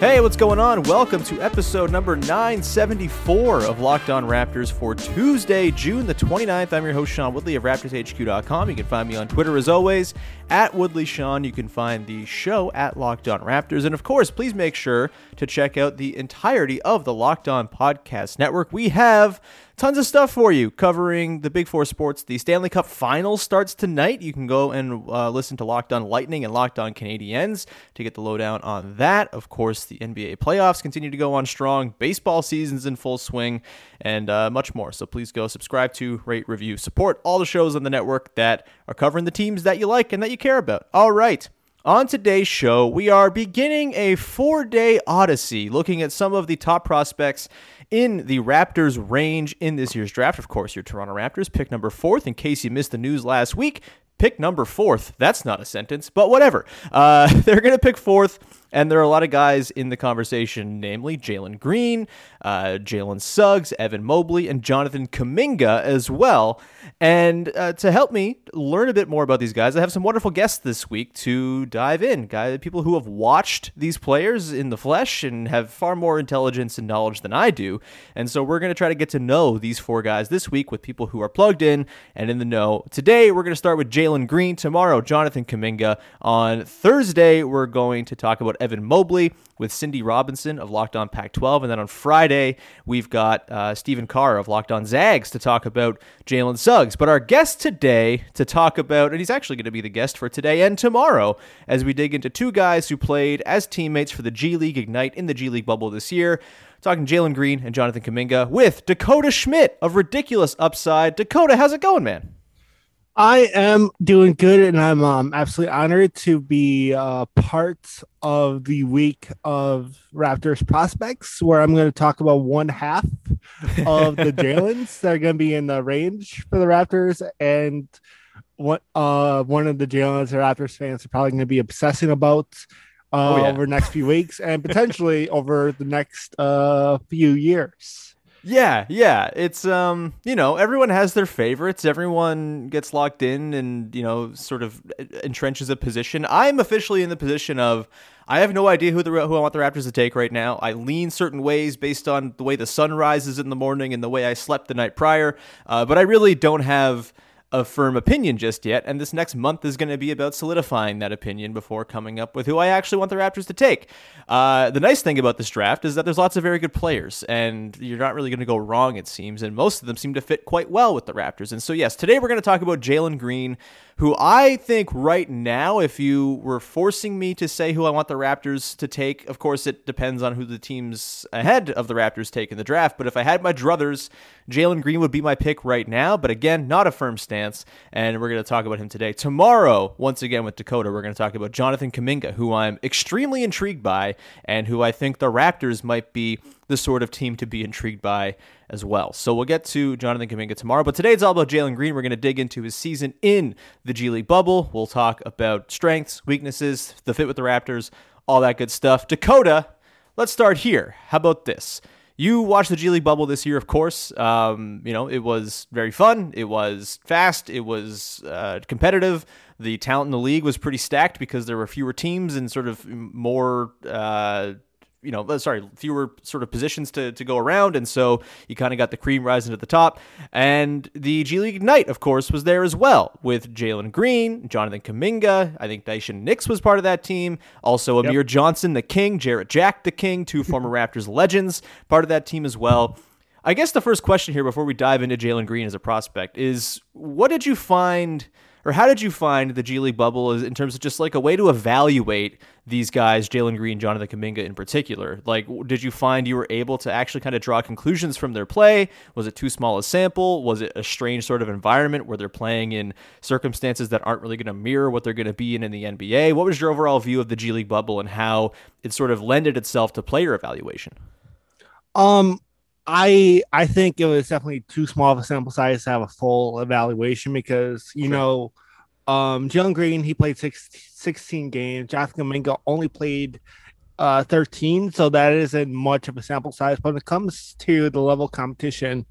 Hey, what's going on? Welcome to episode number 974 of Locked On Raptors for Tuesday, June the 29th. I'm your host, Sean Woodley of RaptorsHQ.com. You can find me on Twitter as always, at Woodley Sean. You can find the show at Locked On Raptors. And of course, please make sure to check out the entirety of the Locked On Podcast Network. We have tons of stuff for you covering the Big Four sports. The Stanley Cup Finals starts tonight. You can go and uh, listen to Locked On Lightning and Locked On Canadiens to get the lowdown on that. Of course, the NBA playoffs continue to go on strong. Baseball season's in full swing, and uh, much more. So please go subscribe to, rate, review, support all the shows on the network that are covering the teams that you like and that you care about. All right. On today's show, we are beginning a four day odyssey looking at some of the top prospects in the Raptors range in this year's draft. Of course, your Toronto Raptors pick number fourth. In case you missed the news last week, pick number fourth. That's not a sentence, but whatever. Uh, they're going to pick fourth. And there are a lot of guys in the conversation, namely Jalen Green, uh, Jalen Suggs, Evan Mobley, and Jonathan Kuminga as well. And uh, to help me learn a bit more about these guys, I have some wonderful guests this week to dive in. Guys, people who have watched these players in the flesh and have far more intelligence and knowledge than I do. And so we're going to try to get to know these four guys this week with people who are plugged in and in the know. Today, we're going to start with Jalen Green. Tomorrow, Jonathan Kuminga. On Thursday, we're going to talk about Evan Mobley with Cindy Robinson of Locked On Pac 12. And then on Friday, we've got uh, Stephen Carr of Locked On Zags to talk about Jalen Suggs. But our guest today to talk about, and he's actually going to be the guest for today and tomorrow, as we dig into two guys who played as teammates for the G League Ignite in the G League bubble this year. Talking Jalen Green and Jonathan Kuminga with Dakota Schmidt of Ridiculous Upside. Dakota, how's it going, man? I am doing good, and I'm um, absolutely honored to be uh, part of the week of Raptors prospects, where I'm going to talk about one half of the Jalen's that are going to be in the range for the Raptors, and what uh, one of the Jalen's that Raptors fans are probably going to be obsessing about uh, Oh, yeah. over the next few weeks and potentially over the next uh, few years. Yeah, yeah. It's um, you know, everyone has their favorites. Everyone gets locked in and, you know, sort of entrenches a position. I'm officially in the position of I have no idea who the who I want the Raptors to take right now. I lean certain ways based on the way the sun rises in the morning and the way I slept the night prior. Uh, but I really don't have a firm opinion just yet, and this next month is going to be about solidifying that opinion before coming up with who I actually want the Raptors to take. Uh, the nice thing about this draft is that there's lots of very good players, and you're not really going to go wrong, it seems, and most of them seem to fit quite well with the Raptors. And so, yes, today we're going to talk about Jalen Green, who I think right now, if you were forcing me to say who I want the Raptors to take, of course, it depends on who the teams ahead of the Raptors take in the draft. But if I had my druthers, Jalen Green would be my pick right now. But again, not a firm And we're going to talk about him today. Tomorrow, once again with Dakota, we're going to talk about Jonathan Kuminga, who I'm extremely intrigued by and who I think the Raptors might be the sort of team to be intrigued by as well. So we'll get to Jonathan Kuminga tomorrow. But today it's all about Jalen Green. We're going to dig into his season in the G League bubble. We'll talk about strengths, weaknesses, the fit with the Raptors, all that good stuff. Dakota, let's start here. How about this? You watched the G League bubble this year, of course. Um, you know, it was very fun. It was fast. It was uh, competitive. The talent in the league was pretty stacked because there were fewer teams and sort of more uh, you know, uh, sorry, fewer sort of positions to, to go around. And so you kind of got the cream rising to the top. And the G League Ignite, of course, was there as well with Jalen Green, Jonathan Kuminga. I think Daishen Nix was part of that team. Also, Amir Johnson, the King, Jarrett Jack, the King, two former Raptors legends, part of that team as well. I guess the first question here before we dive into Jalen Green as a prospect is what did you find or how did you find the G League bubble in terms of just like a way to evaluate these guys, Jalen Green, Jonathan Kuminga in particular? Like, did you find you were able to actually kind of draw conclusions from their play? Was it too small a sample? Was it a strange sort of environment where they're playing in circumstances that aren't really going to mirror what they're going to be in in the NBA? What was your overall view of the G League bubble and how it sort of lended itself to player evaluation? Um, I I think it was definitely too small of a sample size to have a full evaluation because you know, um, Jalen Green he played six, 16 games. Jonathan Kuminga only played uh 13, so that isn't much of a sample size. But when it comes to the level of competition,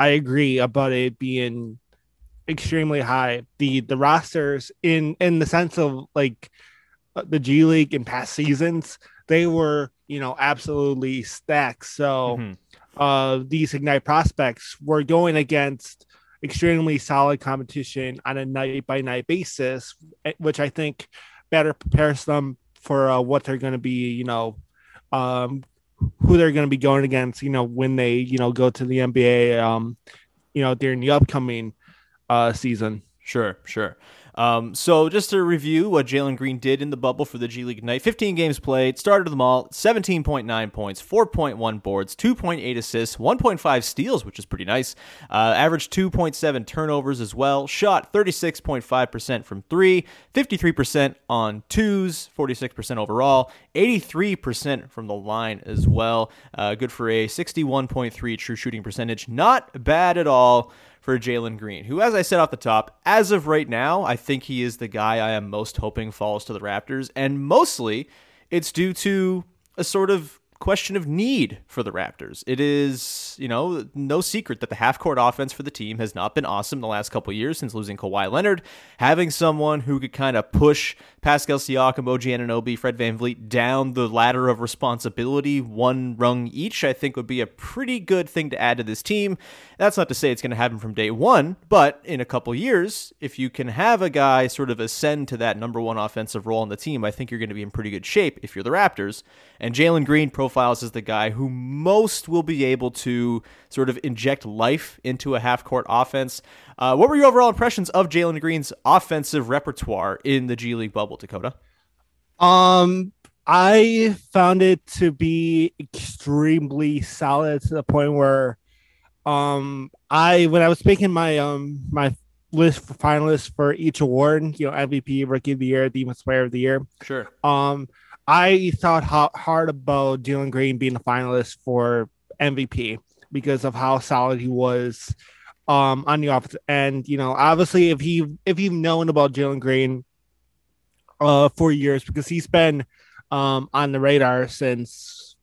I agree about it being extremely high. The the rosters in in the sense of like uh, the G League in past seasons, they were you know absolutely stacked. So Mhm. Uh, these Ignite prospects were going against extremely solid competition on a night by night basis, eh, which I think better prepares them for uh, what they're going to be, you know, um, who they're going to be going against, you know, when they, you know, go to the NBA, um, you know, during the upcoming uh, season. Sure, sure. Um, so just to review what Jalen Green did in the bubble for the G League Ignite: 15 games played, started them all, 17.9 points, 4.1 boards, 2.8 assists, 1.5 steals, which is pretty nice. Uh, averaged 2.7 turnovers as well. Shot 36.5% from three, 53% on twos, 46% overall, 83% from the line as well. Uh, good for a 61.3 true shooting percentage. Not bad at all for Jalen Green, who, as I said off the top, as of right now, I think he is the guy I am most hoping falls to the Raptors. And mostly it's due to a sort of question of need for the Raptors. It is, you know, no secret that the half court offense for the team has not been awesome the last couple years since losing Kawhi Leonard. Having someone who could kind of push Pascal Siakam, OG Anunoby, Fred VanVleet down the ladder of responsibility, one rung each, I think would be a pretty good thing to add to this team. That's not to say it's going to happen from day one, but in a couple years, if you can have a guy sort of ascend to that number one offensive role on the team, I think you're going to be in pretty good shape if you're the Raptors. And Jalen Green profiles as the guy who most will be able to sort of inject life into a half court offense. Uh, what were your overall impressions of Jalen Green's offensive repertoire in the G League bubble, Dakota? Um, I found it to be extremely solid to the point where, um, I when I was picking my um my list for finalists for each award, you know, MVP, Rookie of the Year, Defensive Player of the Year. Sure. Um, I thought ho- hard about Jalen Green being a finalist for MVP because of how solid he was um on the offense. And you know, obviously, if he if you've known about Jalen Green uh for years, because he's been um on the radar since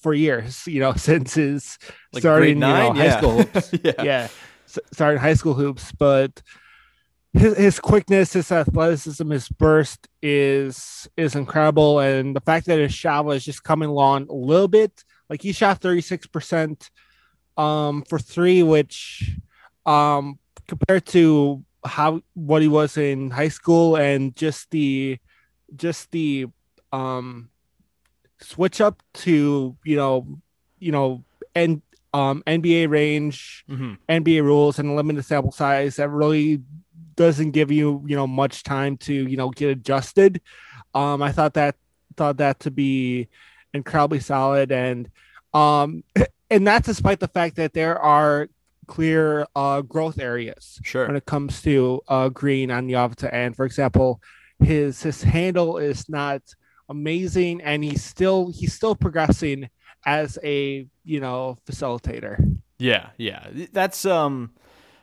for years, you know, since his Like starting grade you know, nine? high Yeah. school hoops. Yeah. yeah, s- starting high school hoops, but his, his quickness, his athleticism, his burst is is incredible, and the fact that his shot was just coming along a little bit, like he shot thirty six percent um for three, which um compared to how what he was in high school and just the just the um switch up to you know you know and um NBA range Mhm. NBA rules and a limited sample size that really doesn't give you you know much time to you know get adjusted. Um, I thought that thought that to be incredibly solid and um and that's despite the fact that there are clear uh growth areas Sure. when it comes to uh green on the end. For example, his his handle is not amazing and he's still he's still progressing as a you know facilitator. Yeah, yeah. That's um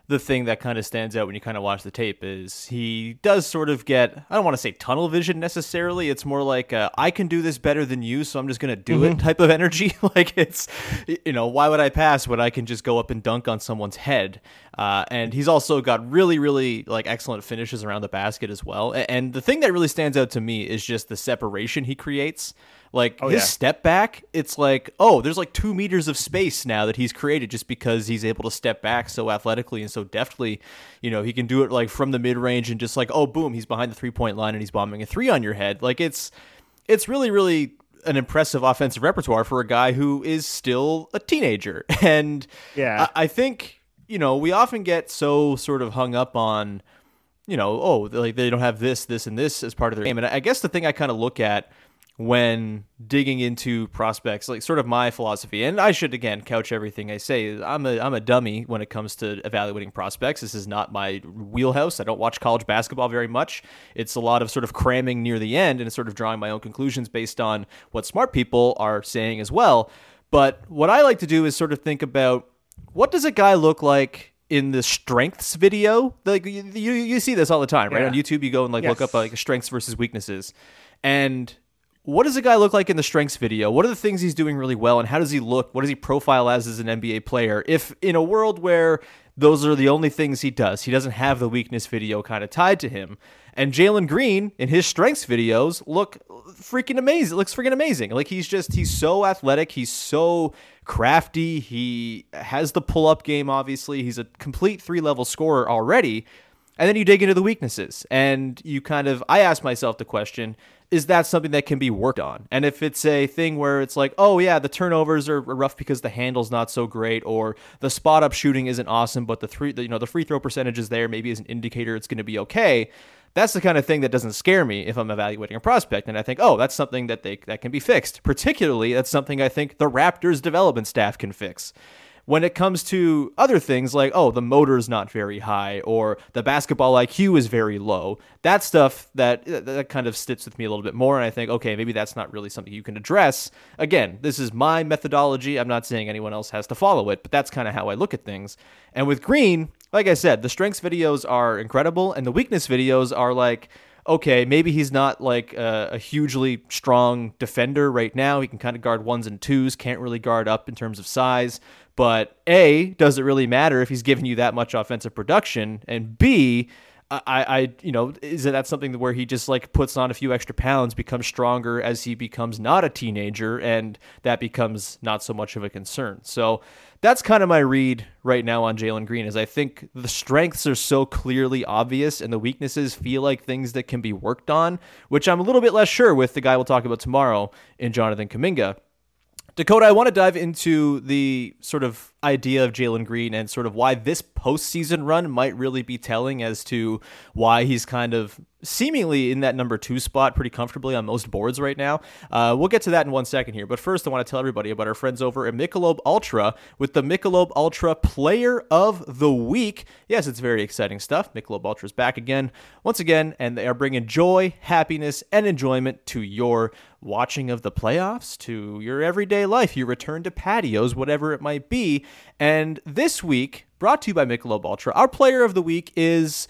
the thing that kind of stands out when you kind of watch the tape is he does sort of get I don't want to say tunnel vision necessarily. It's more like uh, I can do this better than you, so I'm just gonna do it type of energy. like it's you know why would I pass when I can just go up and dunk on someone's head? Uh, and he's also got really, really like excellent finishes around the basket as well. And the thing that really stands out to me is just the separation he creates. Like oh, his yeah. step back, it's like, oh, there's like two meters of space now that he's created just because he's able to step back so athletically and so deftly. You know, he can do it like from the mid range and just like, oh, boom, he's behind the three point line and he's bombing a three on your head. Like it's, it's really, really an impressive offensive repertoire for a guy who is still a teenager. And Yeah. I, I think, you know, we often get so sort of hung up on, you know, oh, like they don't have this, this, and this as part of their game. And I guess the thing I kind of look at when digging into prospects, like sort of my philosophy, and I should again couch everything I say. I'm a I'm a dummy when it comes to evaluating prospects. This is not my wheelhouse. I don't watch college basketball very much. It's a lot of sort of cramming near the end and sort of drawing my own conclusions based on what smart people are saying as well. But what I like to do is sort of think about what does a guy look like in the strengths video? Like you, you, see this all the time, right? Yeah. On YouTube, you go and like look up like strengths versus weaknesses, and what does a guy look like in the strengths video? What are the things he's doing really well, and how does he look? What does he profile as as an NBA player? If in a world where those are the only things he does, he doesn't have the weakness video kind of tied to him. And Jalen Green in his strengths videos look freaking amazing. Looks freaking amazing. Like he's just he's so athletic. He's so crafty. He has the pull up game. Obviously, he's a complete three level scorer already. And then you dig into the weaknesses and you kind of, I ask myself the question, is that something that can be worked on? And if it's a thing where it's like, oh yeah, the turnovers are rough because the handle's not so great, or the spot up shooting isn't awesome, but the three, the, you know, the free throw percentage is there, maybe as an indicator it's going to be okay. That's the kind of thing that doesn't scare me if I'm evaluating a prospect, and I think, oh, that's something that they that can be fixed. Particularly, that's something I think the Raptors development staff can fix when it comes to other things like oh the motor's not very high or the basketball IQ is very low that stuff that that kind of sits with me a little bit more and I think okay maybe that's not really something you can address. Again this is my methodology. I'm not saying anyone else has to follow it but that's kind of how I look at things. And with Green like I said the strengths videos are incredible and the weakness videos are like okay, maybe he's not like a, a hugely strong defender right now. He can kind of guard ones and twos, can't really guard up in terms of size. But A, does it really matter if he's giving you that much offensive production? And B, I, I, you know, is that something where he just like puts on a few extra pounds, becomes stronger as he becomes not a teenager, and that becomes not so much of a concern. So that's kind of my read right now on Jalen Green. Is I think the strengths are so clearly obvious, and the weaknesses feel like things that can be worked on, which I'm a little bit less sure with the guy we'll talk about tomorrow in Jonathan Kuminga. Dakota, I want to dive into the sort of idea of Jalen Green and sort of why this postseason run might really be telling as to why he's kind of seemingly in that number two spot pretty comfortably on most boards right now. Uh, we'll get to that in one second here, but first I want to tell everybody about our friends over at Michelob Ultra with the Michelob Ultra Player of the Week. Yes, it's very exciting stuff. Michelob Ultra is back again, once again, and they are bringing joy, happiness, and enjoyment to your watching of the playoffs, to your everyday life, your return to patios, whatever it might be. And this week, brought to you by Michelob Ultra, our player of the week is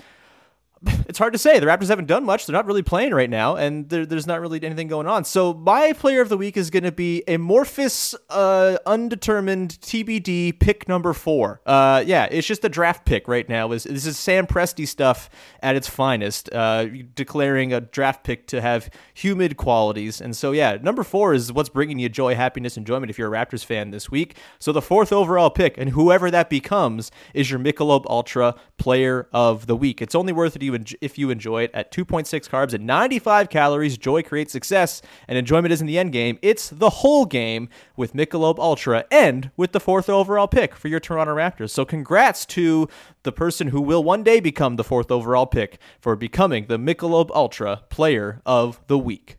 it's hard to say. The Raptors haven't done much. They're not really playing right now, and there, there's not really anything going on. So my player of the week is going to be amorphous, uh, undetermined TBD pick number four. Uh, yeah, it's just a draft pick right now. Is this is Sam Presti stuff at its finest, uh, declaring a draft pick to have humid qualities. And so yeah, number four is what's bringing you joy, happiness, enjoyment if you're a Raptors fan this week. So the fourth overall pick, and whoever that becomes, is your Michelob Ultra Player of the Week. It's only worth it you en- if you enjoy it at 2.6 carbs and 95 calories. Joy creates success, and enjoyment isn't the end game. It's the whole game with Michelob Ultra and with the fourth overall pick for your Toronto Raptors. So congrats to the person who will one day become the fourth overall pick for becoming the Michelob Ultra Player of the Week.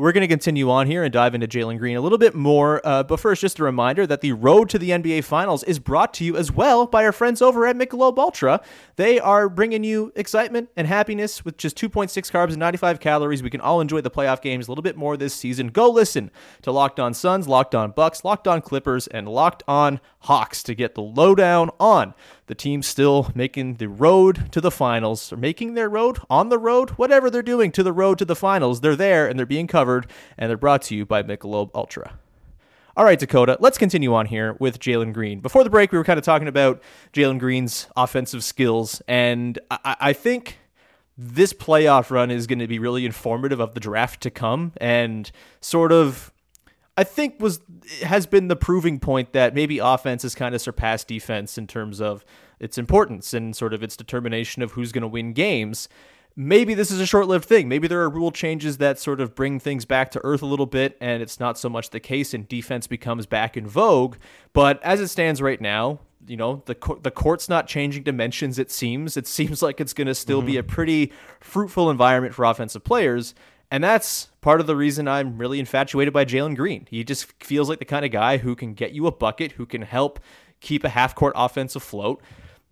We're going to continue on here and dive into Jalen Green a little bit more. Uh, but first, just a reminder that the road to the NBA Finals is brought to you as well by our friends over at Michelob Ultra. They are bringing you excitement and happiness with just 2.6 carbs and 95 calories. We can all enjoy the playoff games a little bit more this season. Go listen to Locked On Suns, Locked On Bucks, Locked On Clippers, and Locked On Hawks to get the lowdown on the team still making the road to the finals, or making their road on the road, whatever they're doing to the road to the finals. They're there and they're being covered, and they're brought to you by Michelob Ultra. All right, Dakota, let's continue on here with Jalen Green. Before the break, we were kind of talking about Jalen Green's offensive skills, and I, I think this playoff run is going to be really informative of the draft to come and sort of I think was has been the proving point that maybe offense has kind of surpassed defense in terms of its importance and sort of its determination of who's going to win games. Maybe this is a short-lived thing. Maybe there are rule changes that sort of bring things back to earth a little bit and it's not so much the case and defense becomes back in vogue, but as it stands right now, you know the the court's not changing dimensions it seems it seems like it's going to still mm-hmm. be a pretty fruitful environment for offensive players and that's part of the reason I'm really infatuated by Jalen Green. He just feels like the kind of guy who can get you a bucket, who can help keep a half court offense afloat.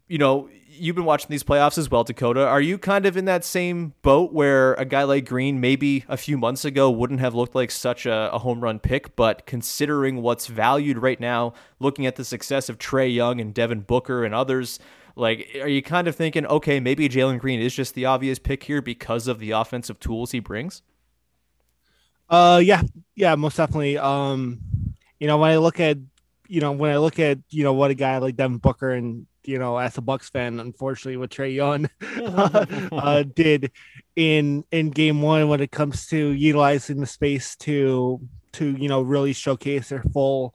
You know, you've been watching these playoffs as well, Dakota. Are you kind of in that same boat where a guy like Green maybe a few months ago wouldn't have looked like such a, a home run pick, but considering what's valued right now, looking at the success of Trae Young and Devin Booker and others, like, are you kind of thinking, okay, maybe Jalen Green is just the obvious pick here because of the offensive tools he brings? Uh, yeah, yeah, most definitely. Um, you know, when I look at, you know, when I look at, you know, what a guy like Devin Booker and you know, as a Bucks fan, unfortunately, what Trae Young uh, did in in Game One when it comes to utilizing the space to to you know really showcase their full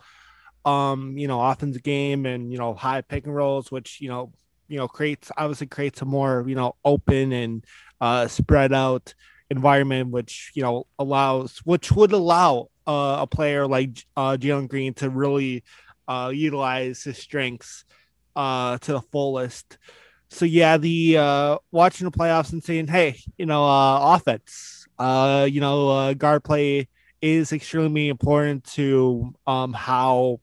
um you know offensive game and you know high pick and rolls, which you know you know creates obviously creates a more you know open and uh spread out environment, which you know allows, which would allow uh, a player like uh, Jalen Green to really uh, utilize his strengths uh, to the fullest. So yeah, the uh, watching the playoffs and saying, hey, you know, uh, offense, uh, you know, uh, guard play is extremely important to um, how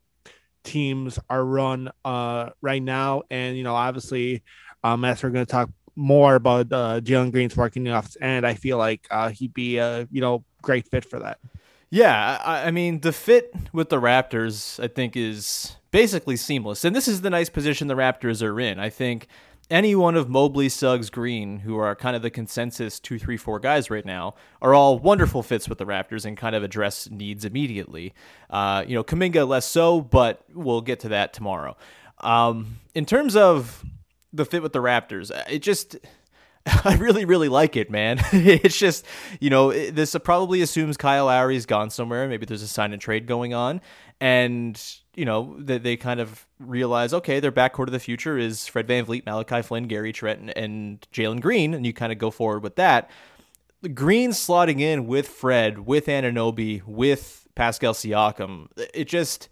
teams are run uh, right now, and you know, obviously, um, as we're going to talk more about uh, Jalen Green's working offense, and I feel like uh, he'd be a you know great fit for that. Yeah, I, I mean the fit with the Raptors, I think, is basically seamless, and this is the nice position the Raptors are in. I think any one of Mobley, Suggs, Green, who are kind of the consensus two, three, four guys right now, are all wonderful fits with the Raptors and kind of address needs immediately. Uh, you know, Kuminga less so, but we'll get to that tomorrow. Um, in terms of the fit with the Raptors. It just I really, really like it, man. it's just, you know, this probably assumes Kyle Lowry's gone somewhere. Maybe there's a sign and trade going on. And, you know, they, they kind of realize, okay, their backcourt of the future is Fred VanVleet, Malachi Flynn, Gary Trent, and, and Jalen Green. And you kind of go forward with that. Green slotting in with Fred, with Anunoby, with Pascal Siakam. It just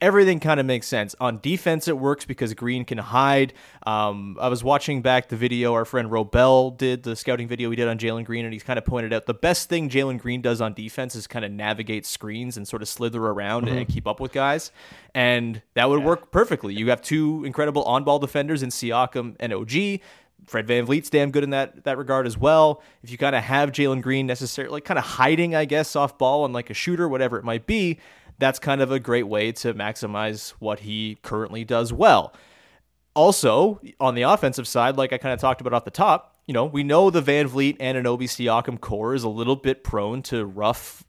everything kind of makes sense. On defense, it works because Green can hide. Um, I was watching back the video our friend Robel did, the scouting video we did on Jalen Green, and he's kind of pointed out the best thing Jalen Green does on defense is kind of navigate screens and sort of slither around mm-hmm. and keep up with guys. And that would yeah. work perfectly. You have two incredible on ball defenders in Siakam and OG. Fred VanVleet's damn good in that that regard as well. If you kind of have Jalen Green necessarily like kind of hiding, I guess, off ball and like a shooter, whatever it might be, that's kind of a great way to maximize what he currently does well. Also, on the offensive side, like I kind of talked about off the top, you know, we know the VanVleet and Anunoby Siakam core is a little bit prone to rough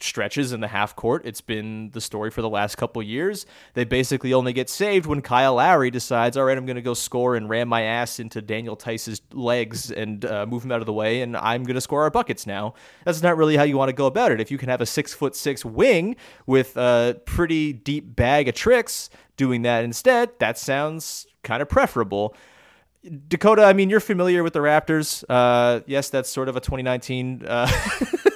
stretches in the half court. It's been the story for the last couple years. They basically only get saved when Kyle Lowry decides, all right, I'm going to go score and ram my ass into Daniel Theis's legs and uh, move him out of the way, and I'm going to score our buckets now. That's not really how you want to go about it. If you can have a six foot six wing with a pretty deep bag of tricks doing that instead, that sounds kind of preferable. Dakota, I mean, you're familiar with the Raptors. Uh, yes, that's sort of a 2019 uh,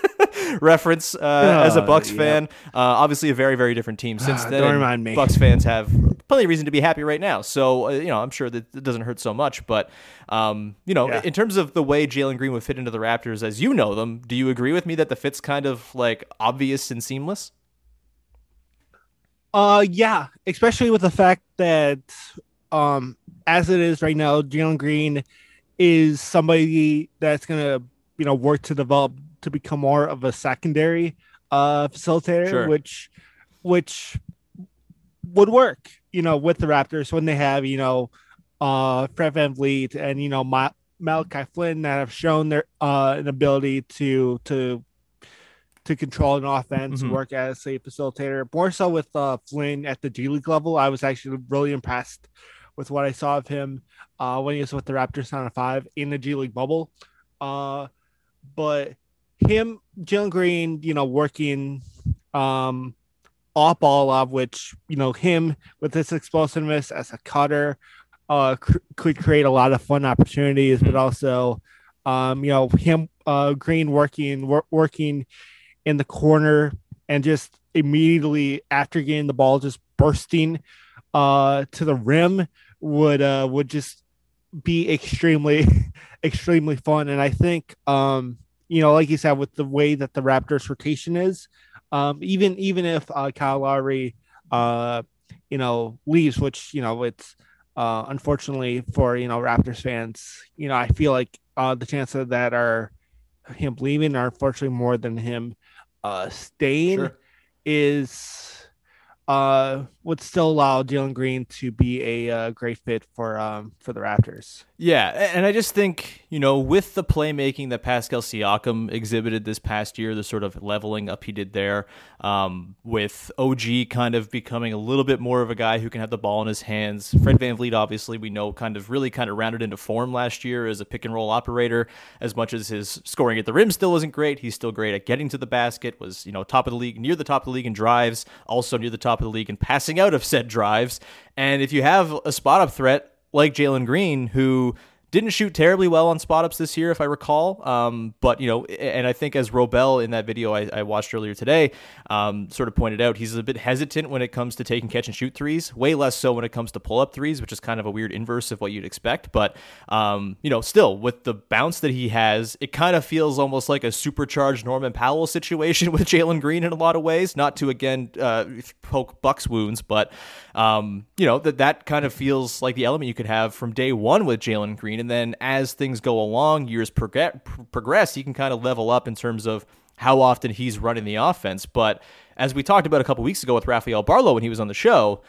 reference uh, as a Bucks fan. Uh, obviously, a very, very different team since then. Don't remind me. Bucks fans have plenty of reason to be happy right now. So uh, you know, I'm sure that it doesn't hurt so much. But um, you know, Yeah. in terms of the way Jalen Green would fit into the Raptors as you know them, do you agree with me that the fit's kind of like obvious and seamless? Uh, yeah, especially with the fact that, um, as it is right now, Jalen Green is somebody that's gonna, you know, work to develop to become more of a secondary uh facilitator, Sure. which, which would work, you know, with the Raptors when they have, you know, uh, Fred VanVleet and you know, Ma- Malachi Flynn that have shown their uh an ability to to to control an offense, Mhm. work as a facilitator. More so with uh, Flynn at the G League level, I was actually really impressed with what I saw of him uh, when he was with the Raptors on a five in the G League bubble. Uh, but him, Jalen Green, you know, working um, off ball of which you know him with his explosiveness as a cutter uh, cr- could create a lot of fun opportunities, but also um, you know him uh, Green working wor- working in the corner and just immediately after getting the ball just bursting uh to the rim would uh would just be extremely extremely fun and i think um you know like you said with the way that the raptors rotation is um even even if uh kyle lowry uh you know leaves which you know it's uh unfortunately for you know raptors fans you know i feel like uh the chances of that are him leaving are unfortunately more than him uh staying Sure. is uh would still allow Jalen Green to be a uh, great fit for um for the Raptors. Yeah, and I just think, you know, with the playmaking that Pascal Siakam exhibited this past year, the sort of leveling up he did there, um, with OG kind of becoming a little bit more of a guy who can have the ball in his hands. Fred VanVleet, obviously, we know kind of really kind of rounded into form last year as a pick and roll operator. As much as his scoring at the rim still wasn't great, he's still great at getting to the basket, was, you know, top of the league, near the top of the league in drives, also near the top of the league in passing out of said drives. And if you have a spot up threat like Jalen Green, who didn't shoot terribly well on spot ups this year, if I recall. Um, but you know, and I think as Robel in that video I, I watched earlier today, um, sort of pointed out, he's a bit hesitant when it comes to taking catch and shoot threes. Way less so when it comes to pull up threes, which is kind of a weird inverse of what you'd expect. But um, you know, still with the bounce that he has, it kind of feels almost like a supercharged Norman Powell situation with Jalen Green in a lot of ways. Not to again uh, poke Bucks wounds, but um, you know that that kind of feels like the element you could have from day one with Jalen Green, and then as things go along, years progress, progress, he can kind of level up in terms of how often he's running the offense. But as we talked about a couple weeks ago with Rafael Barlowe when he was on the show,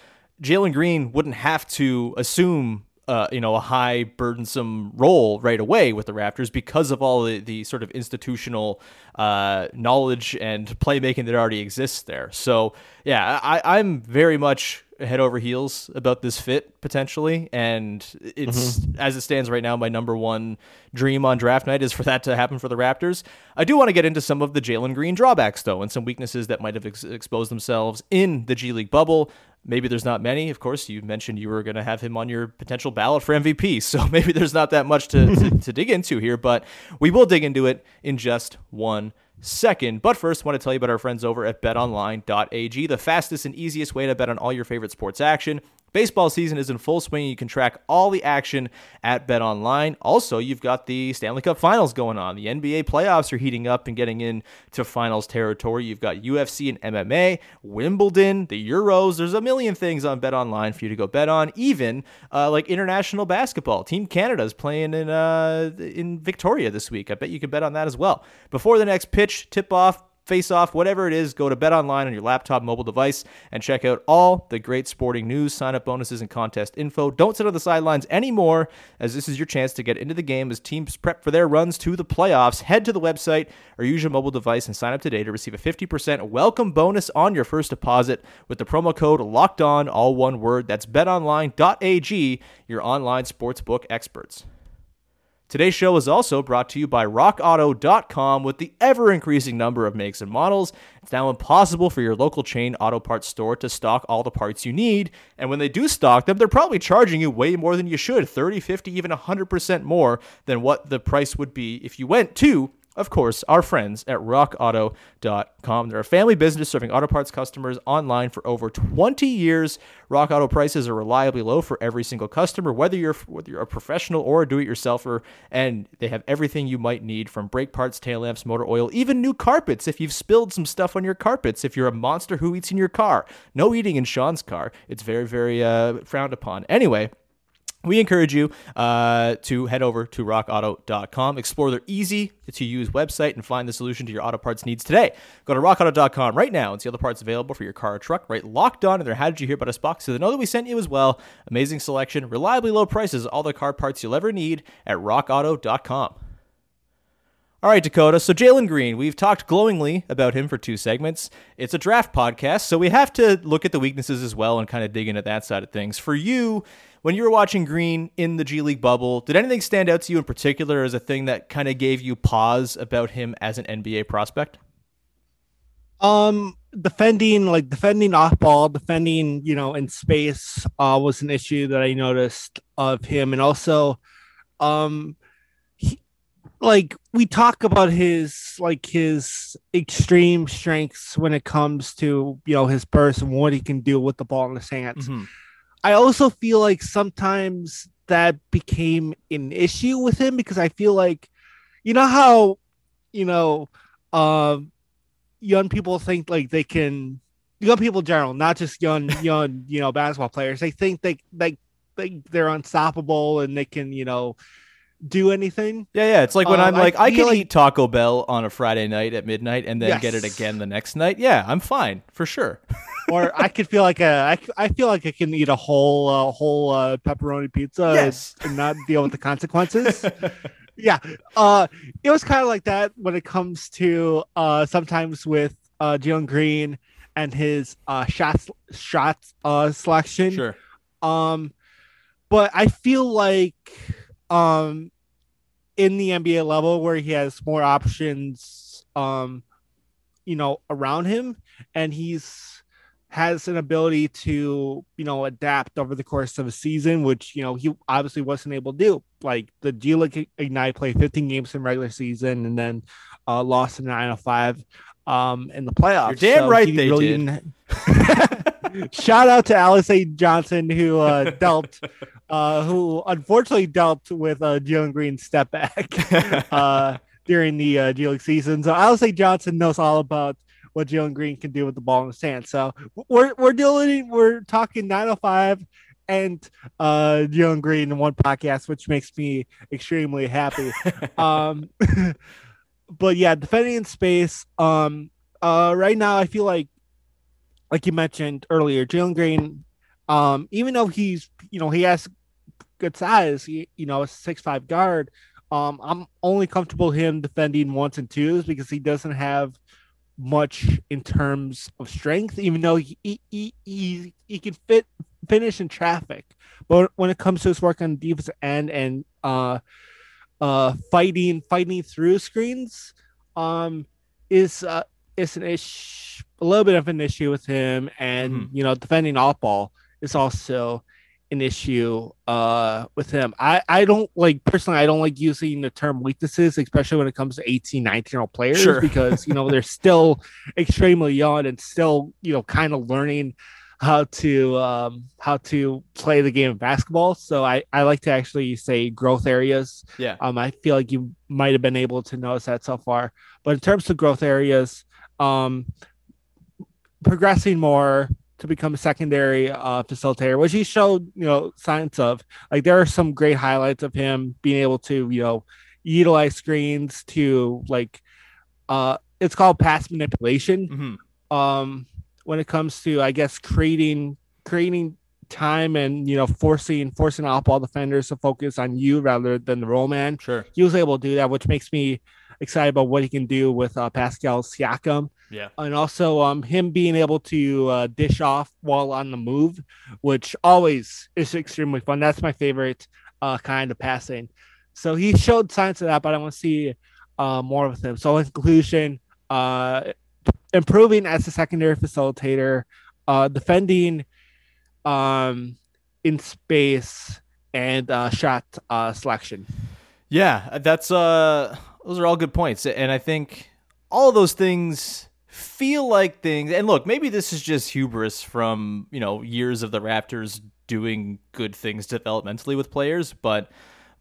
Jalen Green wouldn't have to assume uh, you know, a high burdensome role right away with the Raptors because of all the, the sort of institutional uh, knowledge and playmaking that already exists there. So, yeah, I, I'm very much head over heels about this fit potentially. And it's, as it stands right now, my number one dream on draft night is for that to happen for the Raptors. I do want to get into some of the Jalen Green drawbacks, though, and some weaknesses that might have ex- exposed themselves in the G League bubble. Maybe there's not many. Of course, you mentioned you were going to have him on your potential ballot for MVP, so maybe there's not that much to, to, to dig into here, but we will dig into it in just one second. But first, I want to tell you about our friends over at betonline.ag, the fastest and easiest way to bet on all your favorite sports action. Baseball season is in full swing. You can track all the action at BetOnline. Also, you've got the Stanley Cup Finals going on. The NBA playoffs are heating up and getting into finals territory. You've got UFC and MMA, Wimbledon, the Euros. There's a million things on BetOnline for you to go bet on. Even uh, like international basketball. Team Canada is playing in uh, in Victoria this week. I bet you can bet on that as well. Before the next pitch, tip off, face off, whatever it is, go to Bet Online on your laptop, mobile device, and check out all the great sporting news, sign up bonuses, and contest info. Don't sit on the sidelines anymore, as this is your chance to get into the game as teams prep for their runs to the playoffs. Head to the website or use your mobile device and sign up today to receive a 50% welcome bonus on your first deposit with the promo code locked on, all one word. That's betonline.ag, your online sportsbook experts. Today's show is also brought to you by RockAuto.com. With the ever increasing number of makes and models, it's now impossible for your local chain auto parts store to stock all the parts you need. And when they do stock them, they're probably charging you way more than you should 30, 50, even 100% more than what the price would be if you went to of course, our friends at rockauto.com. They're a family business serving auto parts customers online for over 20 years. Rock Auto prices are reliably low for every single customer, whether you're whether you're a professional or a do-it-yourselfer, and they have everything you might need from brake parts, tail lamps, motor oil, even new carpets if you've spilled some stuff on your carpets, if you're a monster who eats in your car. No eating in Sean's car. It's very very uh, frowned upon. Anyway, we encourage you uh, to head over to rockauto.com, explore their easy to use website, and find the solution to your auto parts needs today. Go to rockauto.com right now and see all the parts available for your car or truck. Right locked on in their How Did You Hear About Us box so they know that we sent you as well. Amazing selection, reliably low prices, all the car parts you'll ever need at rockauto.com. All right, Dakota. So Jalen Green, we've talked glowingly about him for two segments. It's a draft podcast, so we have to look at the weaknesses as well and kind of dig into that side of things. For you, when you were watching Green in the G League bubble, did anything stand out to you in particular as a thing that kind of gave you pause about him as an NBA prospect? Um, defending like defending off ball, defending you know in space uh, was an issue that I noticed of him, and also, um, he, like we talk about his like his extreme strengths when it comes to you know his burst and what he can do with the ball in his hands. Mm-hmm. I also feel like sometimes that became an issue with him because I feel like, you know how, you know, um, young people think like they can, young people in general, not just young, young, you know, basketball players. They think they like they, they're unstoppable and they can, you know, do anything. Yeah, yeah. It's like when Um, I'm like, I I, can like- eat Taco Bell on a Friday night at midnight and then get it again the next night. Yeah, I'm fine for sure. or I could feel like a, I, I feel like I can eat a whole, uh, whole uh, pepperoni pizza Yes. and not deal with the consequences. yeah, uh, it was kind of like that when it comes to uh, sometimes with uh, Jalen Green and his uh, shots, shots uh, selection. sure. Um, but I feel like um, in the NBA level where he has more options, um, you know, around him, and he's has an ability to you know adapt over the course of a season, which you know he obviously wasn't able to do. Like the G League Ignite played 15 games in regular season and then uh, lost in 905 um in the playoffs. You're damn right he they did. Shout out to Alize Johnson who uh, dealt, uh, who unfortunately dealt with uh, Jalen Green's step back uh, during the uh, G League season. So Alize Johnson knows all about what Jalen Green can do with the ball in his hand. So we're we're dealing, we're talking 905 and uh Jalen Green in one podcast, which makes me extremely happy. um, but yeah, defending in space. Um, uh, right now I feel like, like you mentioned earlier, Jalen Green, um, even though he's you know he has good size, he, you know, a six five guard. Um, I'm only comfortable him defending ones and twos because he doesn't have much in terms of strength, even though he he, he, he, he can fit finish in traffic. But when it comes to his work on the defensive end and uh uh fighting fighting through screens, um is uh is an issue a little bit of an issue with him and Mhm. you know defending off ball is also an issue uh with him i i don't like personally i don't like using the term weaknesses especially when it comes to 18 19 year old players Sure. because you know they're still extremely young and still you know kind of learning how to um how to play the game of basketball so i i like to actually say growth areas Yeah. um i feel like you might have been able to notice that so far but in terms of growth areas um progressing more to become a secondary uh, facilitator, which he showed, you know, signs of. Like there are some great highlights of him being able to, you know, utilize screens to like, uh, it's called pass manipulation. Mhm. Um, when it comes to, I guess, creating creating time and you know forcing forcing off ball defenders to focus on you rather than the roll man Sure. he was able to do that, which makes me excited about what he can do with uh, Pascal Siakam. Yeah. And also um, him being able to uh, dish off while on the move, which always is extremely fun. That's my favorite uh, kind of passing. So he showed signs of that, but I want to see uh, more with him. So in conclusion, uh, improving as a secondary facilitator, uh, defending um, in space, and uh, shot uh, selection. Yeah, that's uh those are all good points, and I think all of those things feel like things. And look, maybe this is just hubris from you know years of the Raptors doing good things developmentally with players, but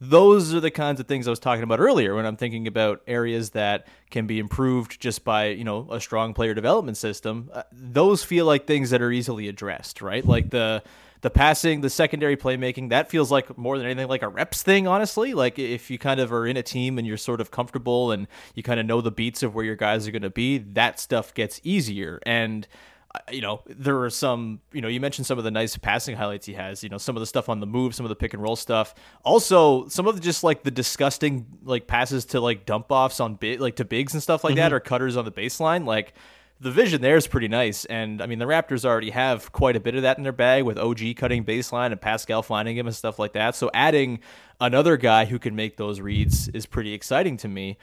those are the kinds of things I was talking about earlier when I'm thinking about areas that can be improved just by, you know, a strong player development system. Uh, those feel like things that are easily addressed, right? Like the the passing, the secondary playmaking, that feels like more than anything like a reps thing, honestly. Like if you kind of are in a team and you're sort of comfortable and you kind of know the beats of where your guys are going to be, that stuff gets easier. And you know, there are some, you know, you mentioned some of the nice passing highlights he has, you know, some of the stuff on the move, some of the pick and roll stuff. Also, some of the just like the disgusting like passes to like dump offs on bit like to bigs and stuff like mm-hmm. that or cutters on the baseline. Like the vision there is pretty nice. And I mean, the Raptors already have quite a bit of that in their bag with OG cutting baseline and Pascal finding him and stuff like that. So adding another guy who can make those reads is pretty exciting to me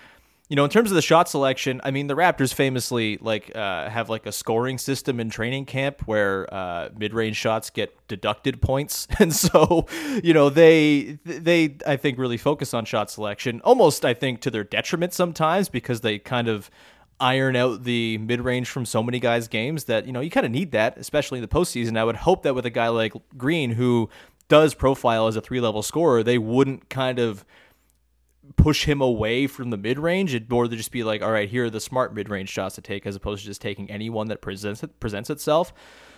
you know, in terms of the shot selection, I mean, the Raptors famously like uh, have like a scoring system in training camp where uh, mid-range shots get deducted points, and so you know they they I think really focus on shot selection, almost I think to their detriment sometimes because they kind of iron out the mid-range from so many guys' games that you know you kind of need that, especially in the postseason. I would hope that with a guy like Green who does profile as a three-level scorer, they wouldn't kind of push him away from the mid range. It'd more to just be like, all right, here are the smart mid range shots to take, as opposed to just taking any one that presents it, presents itself.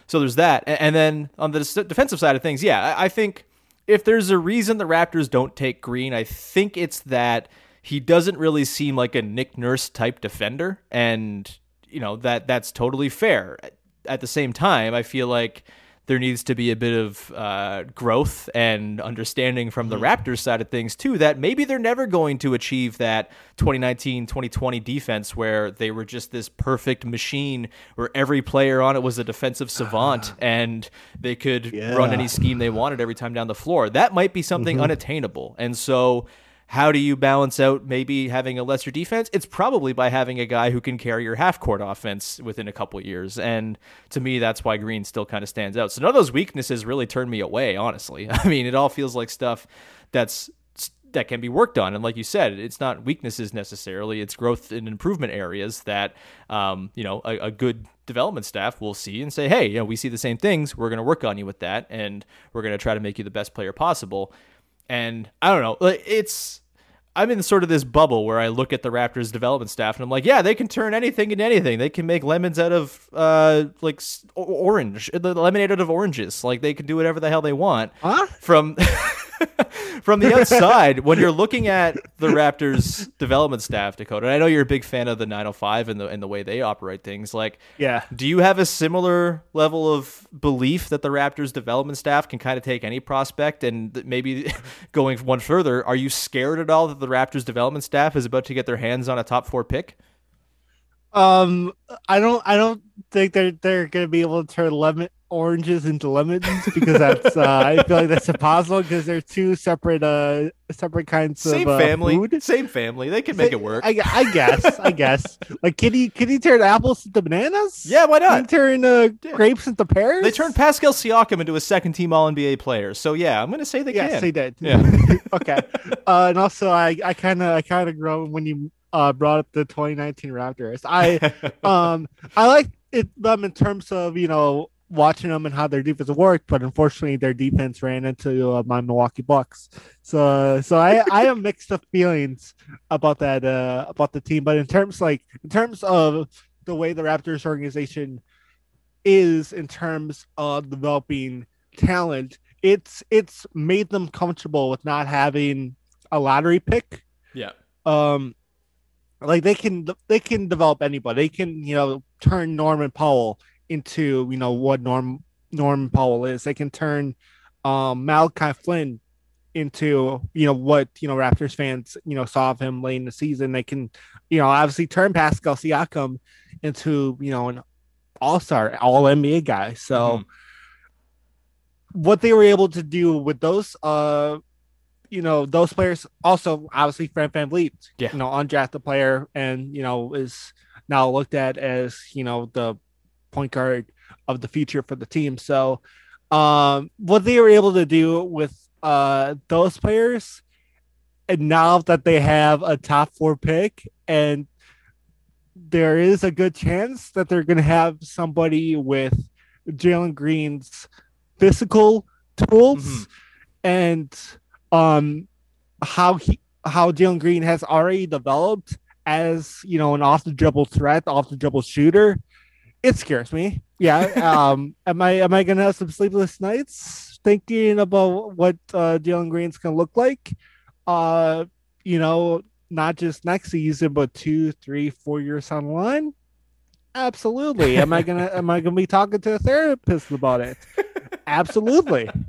So there's that, and then on the defensive side of things, yeah, I think if there's a reason the Raptors don't take Green, I think it's that he doesn't really seem like a Nick Nurse type defender, and you know that that's totally fair. At the same time, I feel like there needs to be a bit of uh, growth and understanding from the mm-hmm. Raptors side of things too that maybe they're never going to achieve that 2019 2020 defense where they were just this perfect machine where every player on it was a defensive savant and they could yeah. run any scheme they wanted every time down the floor. That might be something mm-hmm. unattainable. And so how do you balance out maybe having a lesser defense? It's probably by having a guy who can carry your half court offense within a couple years. And to me, that's why Green still kind of stands out. So none of those weaknesses really turn me away, honestly. I mean, it all feels like stuff that's that can be worked on. And like you said, it's not weaknesses necessarily; it's growth and improvement areas that um, you know a, a, good development staff will see and say, "Hey, you know, we see the same things. We're going to work on you with that, and we're going to try to make you the best player possible." And I don't know, it's I'm in sort of this bubble where I look at the Raptors development staff and I'm like, yeah, they can turn anything into anything. They can make lemons out of uh like orange, the lemonade out of oranges. Like they can do whatever the hell they want. Huh? From from the outside, when you're looking at the Raptors development staff, Dakota, and I know you're a big fan of the 905 and the and the way they operate things. Like, yeah, do you have a similar level of belief that the Raptors development staff can kind of take any prospect and maybe going one further, are you scared at all that the Raptors development staff is about to get their hands on a top four pick? Um, I don't, I don't think they're they're going to be able to turn lemon oranges into lemons because that's uh, I feel like that's impossible because they're two separate uh separate kinds same of uh, family, food. same family. They can make it work. I, I guess, I guess. Like, can he can he turn apples into bananas? Yeah, why not? Can he turn uh, yeah. grapes into pears? They turned Pascal Siakam into a second team All NBA player. So yeah, I'm gonna say they yes, can. they did. Yeah. okay. Uh, and also, I I kind of I kind of grow when you uh, brought up the 2019 Raptors. I um I like it them in terms of you know watching them and how their defense worked, but unfortunately their defense ran into uh, my Milwaukee Bucks. So so I I have mixed of feelings about that uh about the team, but in terms like in terms of the way the Raptors organization is in terms of developing talent, it's it's made them comfortable with not having a lottery pick. Yeah. Um like they can they can develop anybody. They can, you know, turn Norman Powell into you know what Norm Norman Powell is. They can turn um, Malachi Flynn into you know what you know Raptors fans you know saw of him late in the season. They can you know obviously turn Pascal Siakam into you know an All Star, All NBA guy. So. Mm-hmm. What they were able to do with those, uh, you know, those players also obviously Fred VanVleet, yeah. you know, undrafted player, and you know is now looked at as you know the point guard of the future for the team. So, um, what they were able to do with uh, those players and now that they have a top four pick, and there is a good chance that they're going to have somebody with Jalen Green's physical tools Mhm. and um how he how Jalen Green has already developed as you know an off the dribble threat, off the dribble shooter. It scares me. Yeah. Um am I am I gonna have some sleepless nights thinking about what uh Jalen Green's gonna look like? Uh you know, not just next season, but two, three, four years on the line. Absolutely. Am I gonna am I gonna be talking to a therapist about it? Absolutely.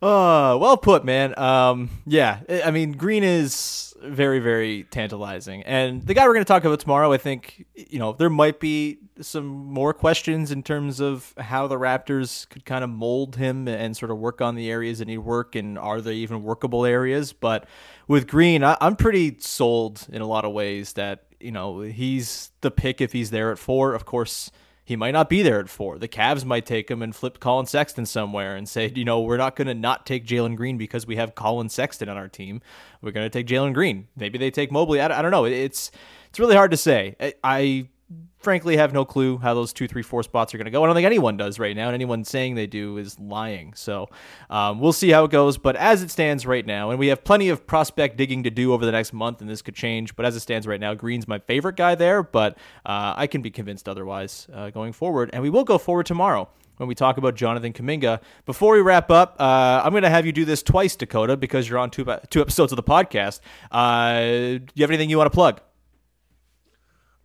Uh, well put, man. Um, yeah, I- I mean, Green is very, very tantalizing, and the guy we're going to talk about tomorrow, I think, you know, there might be some more questions in terms of how the Raptors could kind of mold him and sort of work on the areas that need work, and are they even workable areas? But with Green, I, I'm pretty sold in a lot of ways that you know he's the pick if he's there at four. Of course he might not be there at four. The Cavs might take him and flip Colin Sexton somewhere and say, you know, we're not going to not take Jalen Green because we have Colin Sexton on our team. We're going to take Jalen Green. Maybe they take Mobley. I, don't know. It's it's really hard to say. I frankly have no clue how those two, three, four spots are going to go. I don't think anyone does right now, and anyone saying they do is lying. So um, we'll see how it goes. But as it stands right now, and we have plenty of prospect digging to do over the next month, and this could change. But as it stands right now, Green's my favorite guy there, but uh, I can be convinced otherwise uh, going forward. And we will go forward tomorrow when we talk about Jonathan Kuminga. Before we wrap up, uh, I'm going to have you do this twice, Dakota, because you're on two, two episodes of the podcast. Uh, do you have anything you want to plug?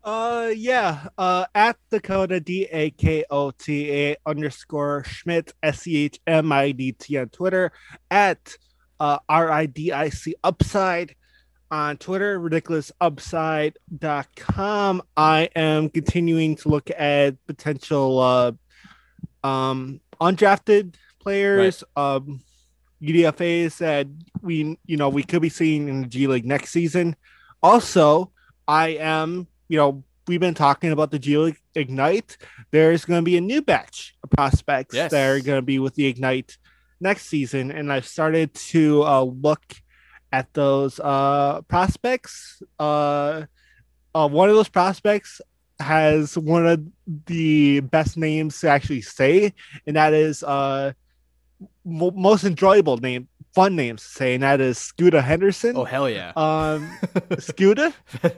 Uh yeah. Uh at Dakota D A K O T A underscore Schmidt S C H M I D T on Twitter at uh R I D I C upside on Twitter, ridiculousupside.com. I am continuing to look at potential uh um undrafted players, um UDFAs that we you know we could be seeing in the G League next season. Also, I am you know, we've been talking about the G League Ignite. There's going to be a new batch of prospects Yes. that are going to be with the Ignite next season, and I've started to uh, look at those uh, prospects. Uh, uh, one of those prospects has one of the best names to actually say, and that is uh, mo- most enjoyable name, fun names to say, and that is Scooter Henderson. Oh, hell yeah. Um, Scooter.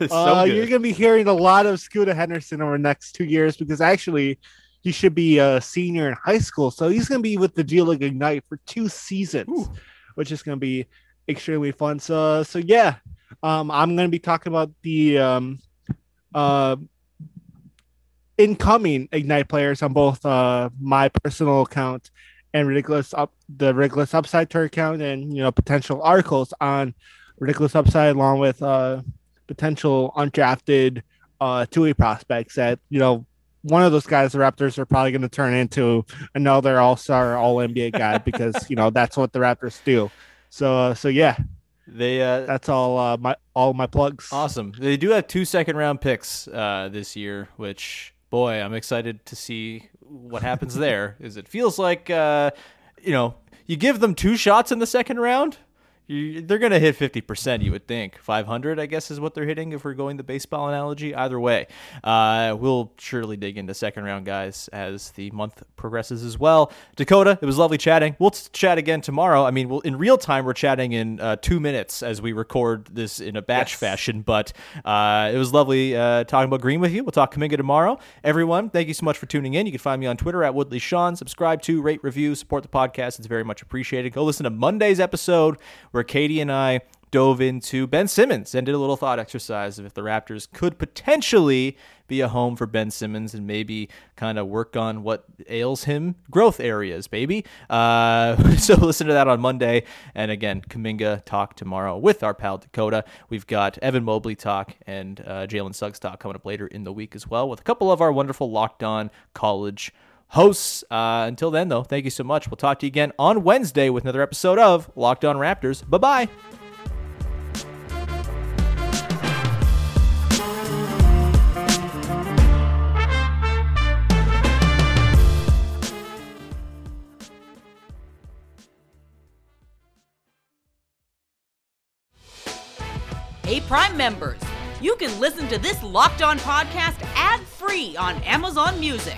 So Uh, you're gonna be hearing a lot of Scooter Henderson over the next two years because actually he should be a senior in high school, so he's gonna be with the G League Ignite for two seasons, which is gonna be extremely fun. So, so yeah, um, I'm gonna be talking about the um, uh, incoming Ignite players on both uh my personal account and ridiculous up the ridiculous upside tour account, and you know potential articles on ridiculous upside along with uh potential undrafted uh two-way prospects that you know one of those guys the raptors are probably going to turn into another all-star all nba guy because you know that's what the raptors do. So uh, so yeah. They uh, that's all uh my all my plugs. Awesome. They do have two second round picks uh, this year, which boy, I'm excited to see what happens there. Is it feels like uh, you know you give them two shots in the second round, you, they're gonna hit fifty percent. You would think five hundred, I guess, is what they're hitting if we're going the baseball analogy. Either way, uh, we'll surely dig into second round guys as the month progresses as well. Dakota, it was lovely chatting. We'll t- chat again tomorrow. I mean, we'll, in real time, we're chatting in uh, two minutes as we record this in a batch fashion. But uh, it was lovely uh, talking about Green with you. We'll talk Kuminga tomorrow. Everyone, thank you so much for tuning in. You can find me on Twitter at Woodley Sean. Subscribe to, rate, review, support the podcast. It's very much appreciated. Go listen to Monday's episode where Katie and I dove into Ben Simmons and did a little thought exercise of if the Raptors could potentially be a home for Ben Simmons and maybe kind of work on what ails him, growth areas, baby. Uh, so listen to that on Monday. And again, Kuminga talk tomorrow with our pal Dakota. We've got Evan Mobley talk and uh, Jalen Suggs talk coming up later in the week as well with a couple of our wonderful locked on college hosts. Uh, until then, though, thank you so much. We'll talk to you again on Wednesday with another episode of Locked On Raptors. Bye bye. Hey, Prime members, you can listen to this Locked On podcast ad free on Amazon Music.